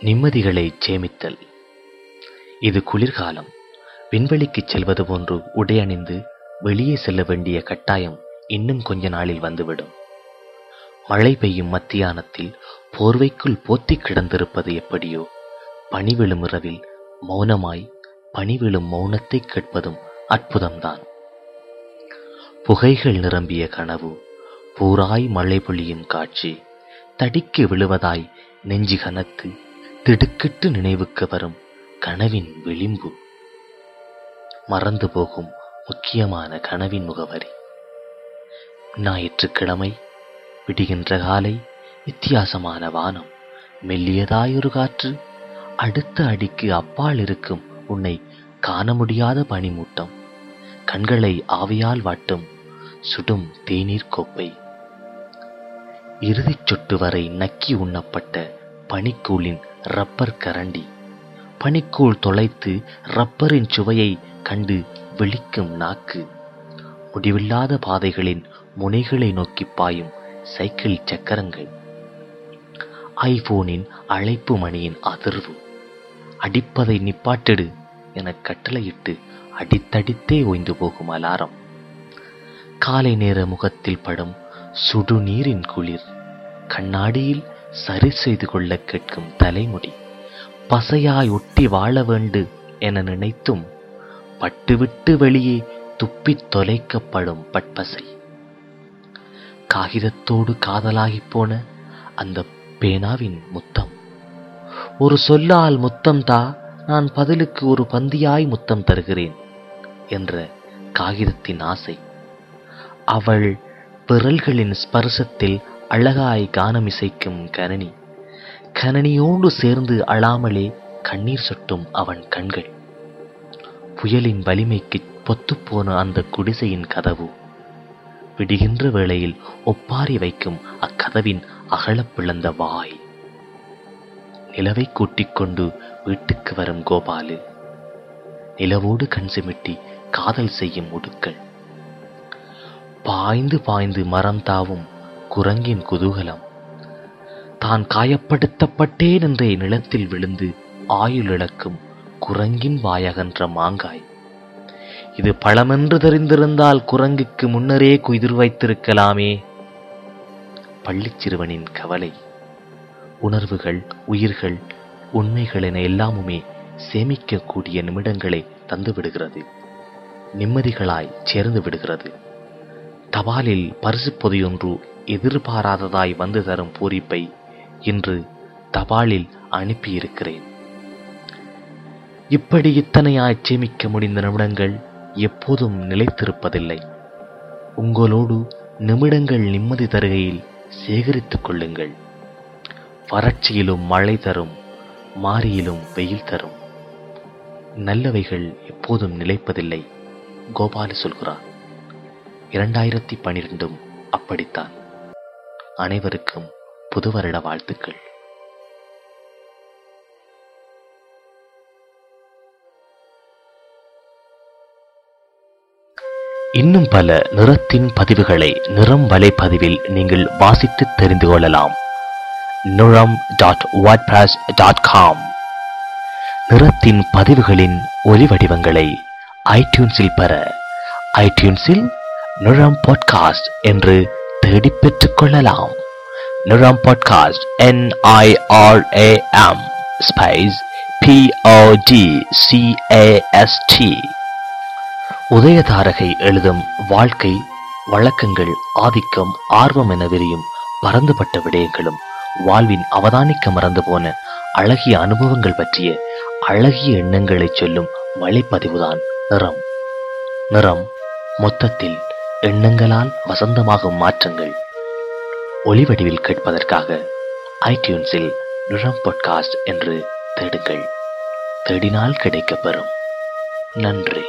நிம்மதிகளை சேமித்தல். இது குளிர்காலம். விண்வெளிக்குச் செல்வது போன்று உடையணிந்து வெளியே செல்ல வேண்டிய கட்டாயம் இன்னும் கொஞ்ச நாளில் வந்துவிடும். மழை பெய்யும் மத்தியானத்தில் போர்வைக்குள் போத்திக் கிடந்திருப்பது எப்படியோ பனி விழும் இரவில் மௌனமாய் பனி விழும் மௌனத்தை கேட்பதும் அற்புதம்தான். புகைகள் நிரம்பிய கனவு பூராய் மழை பொழியும் காட்சி தடிக்கு விழுவதாய் நெஞ்சு கனத்து திடுக்கிட்டு நினைவுக்கு வரும் கனவின் விளிம்பு. மறந்து போகும் முக்கியமான கனவின் முகவரி. ஞாயிற்றுக்கிழமை விடுகின்ற காலை வித்தியாசமான வானம் மெல்லியதாயொரு காற்று அடுத்த அடிக்கு அப்பால் இருக்கும் உன்னை காண முடியாத பனிமூட்டம் கண்களை ஆவியால் வாட்டும் சுடும் தேநீர் கோப்பை. இறுதிச் சொட்டு வரை நக்கி உண்ணப்பட்ட பனிக்கூழின் ரப்பர் கரண்டி. பனிக்கூழ் தொலைத்து ரப்பரின் சுவையை கண்டு விழிக்கும் நாக்கு. முடிவில்லாத பாதைகளின் முனைகளை நோக்கி பாயும் சைக்கிள் சக்கரங்கள். ஐபோனின் அழைப்பு மணியின் அதிர்வு. அடிப்பதை நிப்பாட்டிடு என கட்டளையிட்டு அடித்தடித்தே ஓய்ந்து போகும் அலாரம். காலை நேர முகத்தில் படும் சுடுநீரின் குளிர். கண்ணாடியில் சரி செய்து கொள்ள கேட்கும் தலைமுடி. பசையாய் ஒட்டி வாழ வேண்டு என நினைத்தும் பட்டுவிட்டு வெளியே துப்பித் தொலைக்கப்படும் பட்பசை. காகிதத்தோடு காதலாகிப் போன அந்த பேனாவின் முத்தம். ஒரு சொல்லால் முத்தம் தா நான் பதிலுக்கு ஒரு பந்தியாய் முத்தம் தருகிறேன் என்ற காகிதத்தின் ஆசை. அவள் விரல்களின் ஸ்பர்சத்தில் அழகாய் கானமிசைக்கும் கணனி கணனியோடு சேர்ந்து அழாமலே கண்ணீர் சொட்டும் அவன் கண்கள். புயலின் வலிமைக்கு பொத்துப்போன அந்த குடிசையின் கதவு. விடுகின்ற வேளையில் ஒப்பாரி வைக்கும் அக்கதவின் அகலப் பிளந்த வாய். நிலவை கூட்டிக் கொண்டு வீட்டுக்கு வரும் கோபாலு. நிலவோடு கண் சிமிட்டி காதல் செய்யும் உடுக்கள் பாய்ந்து பாய்ந்து மரம் தாவும் குரங்கின் குதூகலம். தான் காயப்படுத்தப்பட்டேன் என்றே நிலத்தில் விழுந்து ஆயுள் இழக்கும் குரங்கின் வாயகன்ற மாங்காய். இது பழமென்று தெரிந்திருந்தால் குரங்குக்கு முன்னரே குதிர் வைத்திருக்கலாமே. பள்ளிச்சிறுவனின் கவலை உணர்வுகள் உயிர்கள் உண்மைகள் என எல்லாமுமே சேமிக்கக்கூடிய நிமிடங்களை தந்து விடுகிறது. நிம்மதிகளாய் சேர்ந்து விடுகிறது. தபாலில் பரிசு பொதியொன்று எதிர்பாராததாய் வந்து தரும் பூரிப்பை இன்று தபாலில் அனுப்பியிருக்கிறேன். இப்படி இத்தனையாய் சேமிக்க முடிந்த நிமிடங்கள் எப்போதும் நிலைத்திருப்பதில்லை. உங்களோடு நிமிடங்கள் நிம்மதி தருகையில் சேகரித்துக் கொள்ளுங்கள். வறட்சியிலும் மழை தரும் மாரியிலும் வெயில் தரும். நல்லவைகள் எப்போதும் நிலைப்பதில்லை கோபாலு சொல்கிறார். இரண்டாயிரத்தி பனிரெண்டும் அப்படித்தான். அனைவருக்கும் புது வருட வாழ்த்துக்கள். இன்னும் பல நிறத்தின் பதிவுகளை நிறம் வலை பதிவில் நீங்கள் வாசித்து தெரிந்து கொள்ளலாம். நிறம் டாட் டாட் காம். நிறத்தின் பதிவுகளின் ஒலி வடிவங்களை ஐடியூன்ஸில் பெற ஐடியூன்ஸில் நிறம் பாட்காஸ்ட் என்று தேடி பெற்றுக் கொள்ளலாம். நிறம் podcast N I R A M spice P O D C A S T Udayatharakai எழுதும் வாழ்க்கை வழக்கங்கள் ஆதிக்கம் ஆர்வம் என விரியும் பரந்துபட்ட விடயங்களும் வாழ்வின் அவதானிக்க மறந்து போன அழகிய அனுபவங்கள் பற்றிய அழகிய எண்ணங்களை சொல்லும் வழிப்பதிவுதான் நிறம். நிறம் மொத்தத்தில் எண்ணங்களால் வசந்தமாகும் மாற்றங்கள். ஒளிவடிவில் கேட்பதற்காக ஐடியூன்ஸில் நிறம் பாட்காஸ்ட் என்று தேடுங்கள். தேடினால் கிடைக்கப்பெறும். நன்றி.